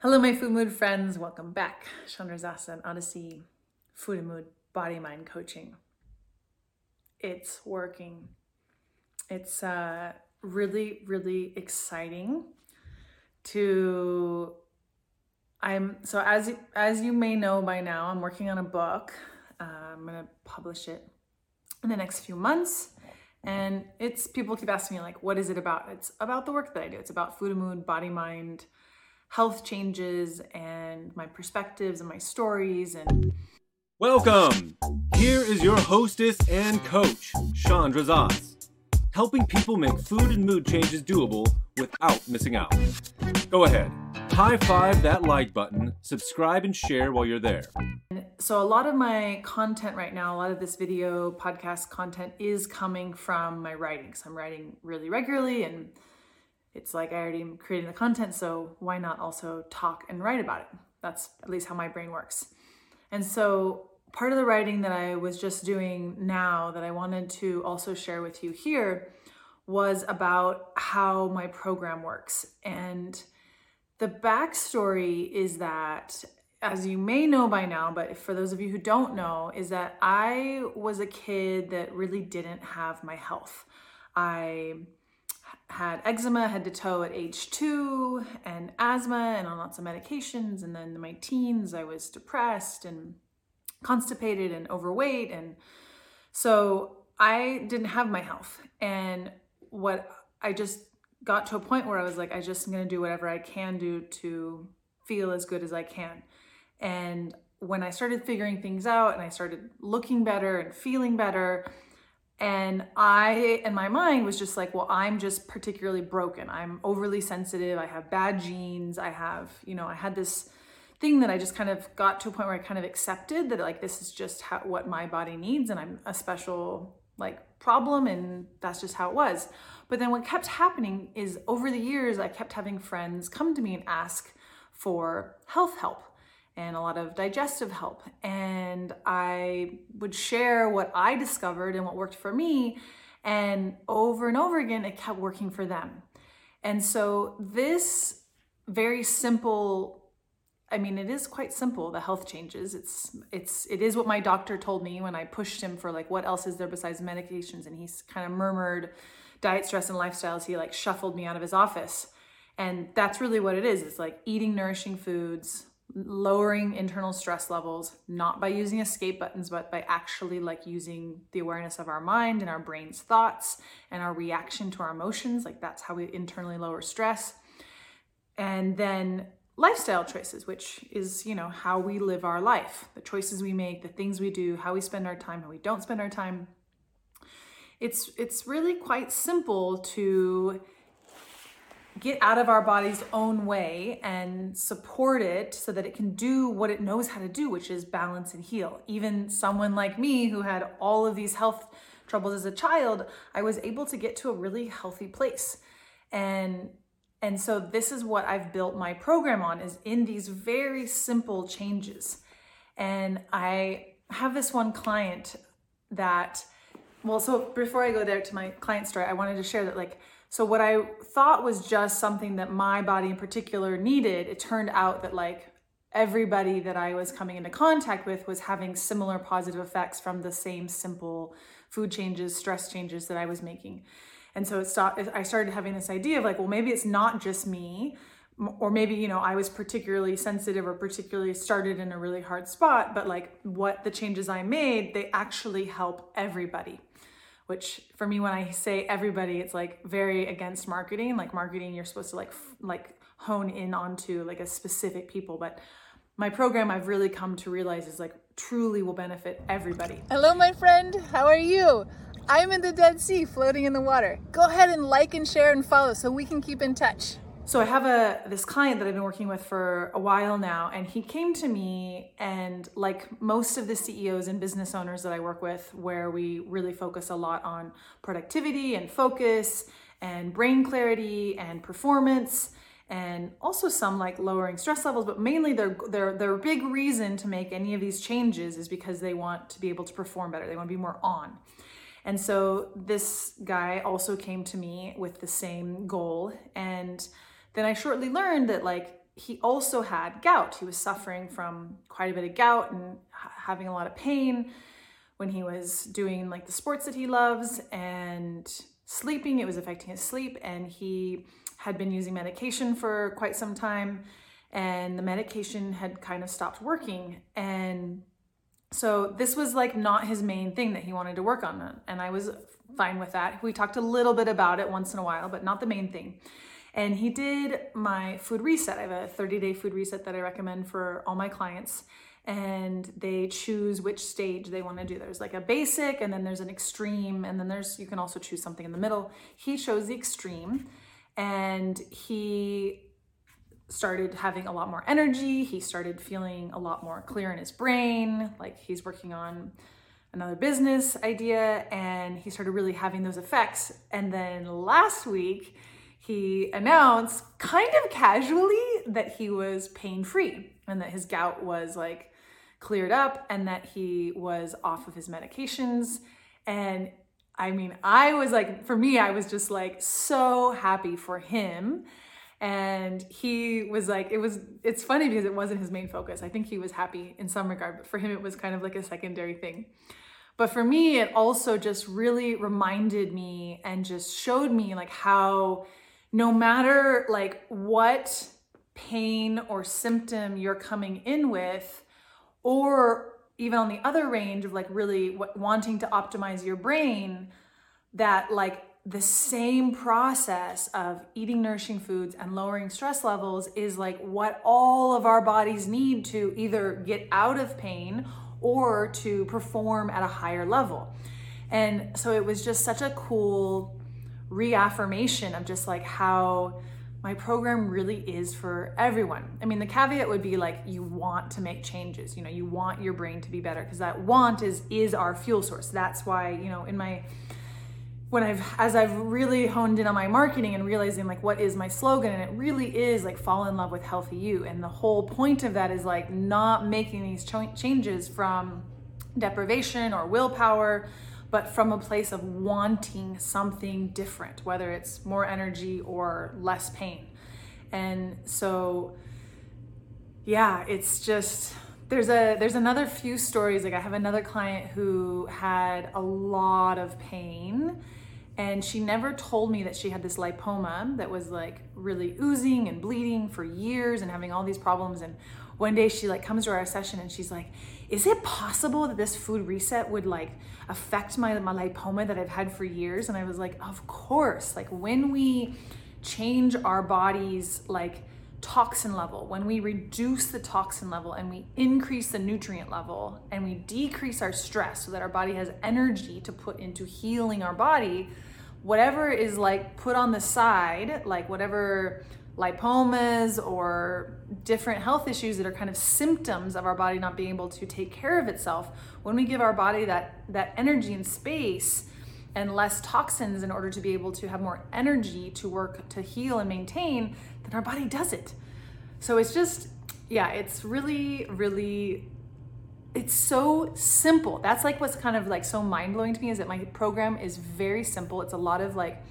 Hello, my food mood friends. Welcome back. Chandra Zasa Zen Odyssey Food and Mood Body Mind Coaching. It's working. It's uh, really, really exciting to. I'm so as as you may know by now, I'm working on a book. Uh, I'm gonna publish it in the next few months, and it's people keep asking me like, what is it about? It's about the work that I do. It's about food and mood, body mind health changes and my perspectives and my stories and Welcome! Here is your hostess and coach, Chandra Zas, helping people make food and mood changes doable without missing out. Go ahead, high five that like button, subscribe and share while you're there. So, a lot of my content right now, a lot of this video podcast content is coming from my writing. So, I'm writing really regularly and it's like I already am creating the content, so why not also talk and write about it? That's at least how my brain works. And so part of the writing that I was just doing now that I wanted to also share with you here was about how my program works. And the backstory is that, as you may know by now, but for those of you who don't know, is that I was a kid that really didn't have my health. I had eczema head to toe at age two and asthma and on lots of medications. And then in my teens, I was depressed and constipated and overweight. And so I didn't have my health. And what I just got to a point where I was like, I just am going to do whatever I can do to feel as good as I can. And when I started figuring things out and I started looking better and feeling better, and I, in my mind, was just like, well, I'm just particularly broken. I'm overly sensitive. I have bad genes. I have, you know, I had this thing that I just kind of got to a point where I kind of accepted that, like, this is just how, what my body needs. And I'm a special, like, problem. And that's just how it was. But then what kept happening is over the years, I kept having friends come to me and ask for health help and a lot of digestive help. And I would share what I discovered and what worked for me. And over and over again, it kept working for them. And so, this very simple I mean, it is quite simple. The health changes. It's it's it is what my doctor told me when I pushed him for like what else is there besides medications, and he's kind of murmured diet, stress, and lifestyles. He like shuffled me out of his office, and that's really what it is. It's like eating nourishing foods, lowering internal stress levels not by using escape buttons but by actually like using the awareness of our mind and our brain's thoughts and our reaction to our emotions like that's how we internally lower stress. And then lifestyle choices which is you know how we live our life the choices we make the things we do how we spend our time how we don't spend our time. It's it's really quite simple to get out of our body's own way and support it so that it can do what it knows how to do, which is balance and heal. Even someone like me who had all of these health troubles as a child, I was able to get to a really healthy place. And and so this is what I've built my program on is in these very simple changes. And I have this one client that well, so before I go there to my client story, I wanted to share that like so what I thought was just something that my body in particular needed, it turned out that like everybody that I was coming into contact with was having similar positive effects from the same simple food changes, stress changes that I was making. And so it stopped, I started having this idea of like, well, maybe it's not just me, or maybe, you know, I was particularly sensitive or particularly started in a really hard spot, but like what the changes I made, they actually help everybody which for me when i say everybody it's like very against marketing like marketing you're supposed to like f- like hone in onto like a specific people but my program i've really come to realize is like truly will benefit everybody. Hello my friend. How are you? I'm in the dead sea floating in the water. Go ahead and like and share and follow so we can keep in touch so I have a this client that I've been working with for a while now and he came to me and like most of the CEOs and business owners that I work with where we really focus a lot on productivity and focus and brain clarity and performance and also some like lowering stress levels but mainly their their their big reason to make any of these changes is because they want to be able to perform better. They want to be more on. And so this guy also came to me with the same goal and then I shortly learned that like he also had gout. He was suffering from quite a bit of gout and having a lot of pain when he was doing like the sports that he loves and sleeping. It was affecting his sleep, and he had been using medication for quite some time, and the medication had kind of stopped working. And so this was like not his main thing that he wanted to work on, and I was fine with that. We talked a little bit about it once in a while, but not the main thing. And he did my food reset. I have a 30 day food reset that I recommend for all my clients. And they choose which stage they want to do. There's like a basic, and then there's an extreme, and then there's, you can also choose something in the middle. He chose the extreme, and he started having a lot more energy. He started feeling a lot more clear in his brain, like he's working on another business idea, and he started really having those effects. And then last week, he announced kind of casually that he was pain free and that his gout was like cleared up and that he was off of his medications. And I mean, I was like, for me, I was just like so happy for him. And he was like, it was, it's funny because it wasn't his main focus. I think he was happy in some regard, but for him, it was kind of like a secondary thing. But for me, it also just really reminded me and just showed me like how no matter like what pain or symptom you're coming in with, or even on the other range of like really wanting to optimize your brain, that like the same process of eating nourishing foods and lowering stress levels is like what all of our bodies need to either get out of pain or to perform at a higher level. And so it was just such a cool reaffirmation of just like how my program really is for everyone. I mean, the caveat would be like you want to make changes. You know, you want your brain to be better because that want is is our fuel source. That's why, you know, in my when I've as I've really honed in on my marketing and realizing like what is my slogan and it really is like fall in love with healthy you and the whole point of that is like not making these ch- changes from deprivation or willpower but from a place of wanting something different, whether it's more energy or less pain. And so, yeah, it's just there's a there's another few stories like i have another client who had a lot of pain and she never told me that she had this lipoma that was like really oozing and bleeding for years and having all these problems and one day she like comes to our session and she's like is it possible that this food reset would like affect my, my lipoma that I've had for years? And I was like, of course. Like when we change our body's like toxin level, when we reduce the toxin level and we increase the nutrient level and we decrease our stress so that our body has energy to put into healing our body, whatever is like put on the side, like whatever lipomas or different health issues that are kind of symptoms of our body not being able to take care of itself. When we give our body that that energy and space and less toxins in order to be able to have more energy to work to heal and maintain then our body does it. So it's just yeah it's really really it's so simple. That's like what's kind of like so mind-blowing to me is that my program is very simple. It's a lot of like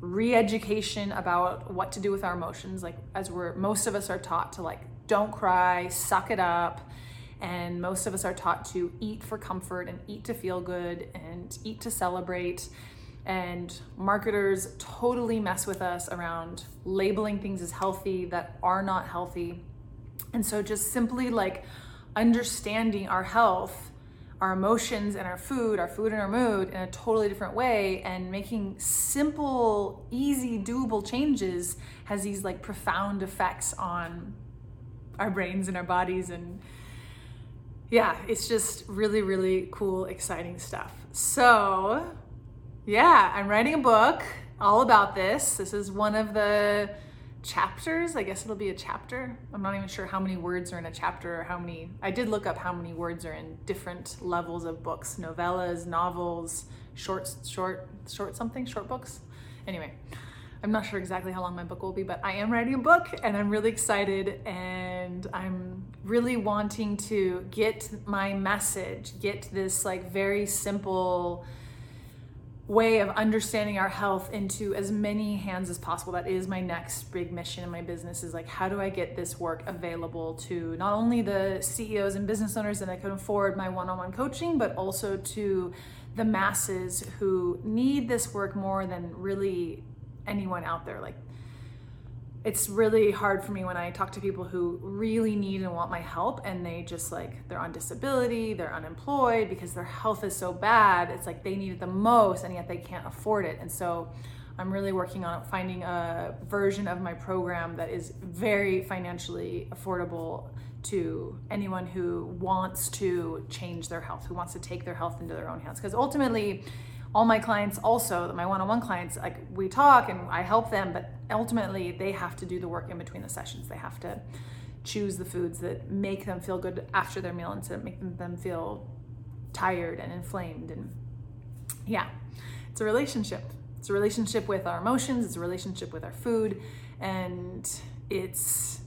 re-education about what to do with our emotions like as we're most of us are taught to like don't cry suck it up and most of us are taught to eat for comfort and eat to feel good and eat to celebrate. And marketers totally mess with us around labeling things as healthy that are not healthy. And so just simply like understanding our health our emotions and our food, our food and our mood in a totally different way and making simple, easy, doable changes has these like profound effects on our brains and our bodies and yeah, it's just really really cool, exciting stuff. So, yeah, I'm writing a book all about this. This is one of the chapters. I guess it'll be a chapter. I'm not even sure how many words are in a chapter or how many. I did look up how many words are in different levels of books novellas, novels, short, short, short something, short books. Anyway, I'm not sure exactly how long my book will be, but I am writing a book and I'm really excited and I'm really wanting to get my message, get this like very simple way of understanding our health into as many hands as possible. That is my next big mission in my business is like how do I get this work available to not only the CEOs and business owners that I can afford my one-on-one coaching, but also to the masses who need this work more than really anyone out there. Like it's really hard for me when I talk to people who really need and want my help and they just like they're on disability, they're unemployed because their health is so bad. It's like they need it the most and yet they can't afford it. And so I'm really working on finding a version of my program that is very financially affordable to anyone who wants to change their health, who wants to take their health into their own hands. Because ultimately, all my clients also my one-on-one clients like we talk and i help them but ultimately they have to do the work in between the sessions. They have to choose the foods that make them feel good after their meal instead of making them feel tired and inflamed and yeah. It's a relationship. It's a relationship with our emotions. It's a relationship with our food. And it's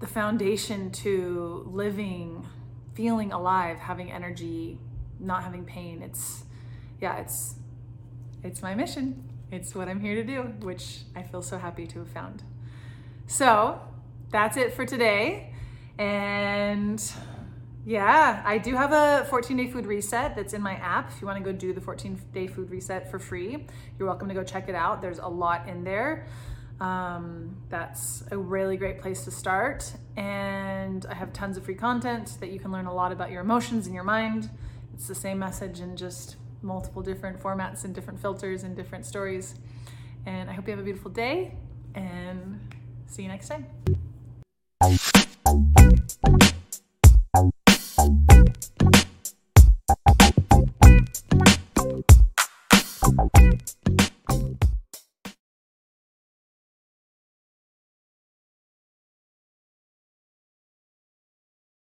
the foundation to living feeling alive having energy not having pain. It's yeah, it's it's my mission. It's what I'm here to do, which I feel so happy to have found. So that's it for today. And yeah, I do have a 14 day food reset that's in my app. If you want to go do the 14 day food reset for free, you're welcome to go check it out. There's a lot in there. Um, that's a really great place to start. And I have tons of free content that you can learn a lot about your emotions and your mind. It's the same message and just multiple different formats and different filters and different stories. And I hope you have a beautiful day and see you next time.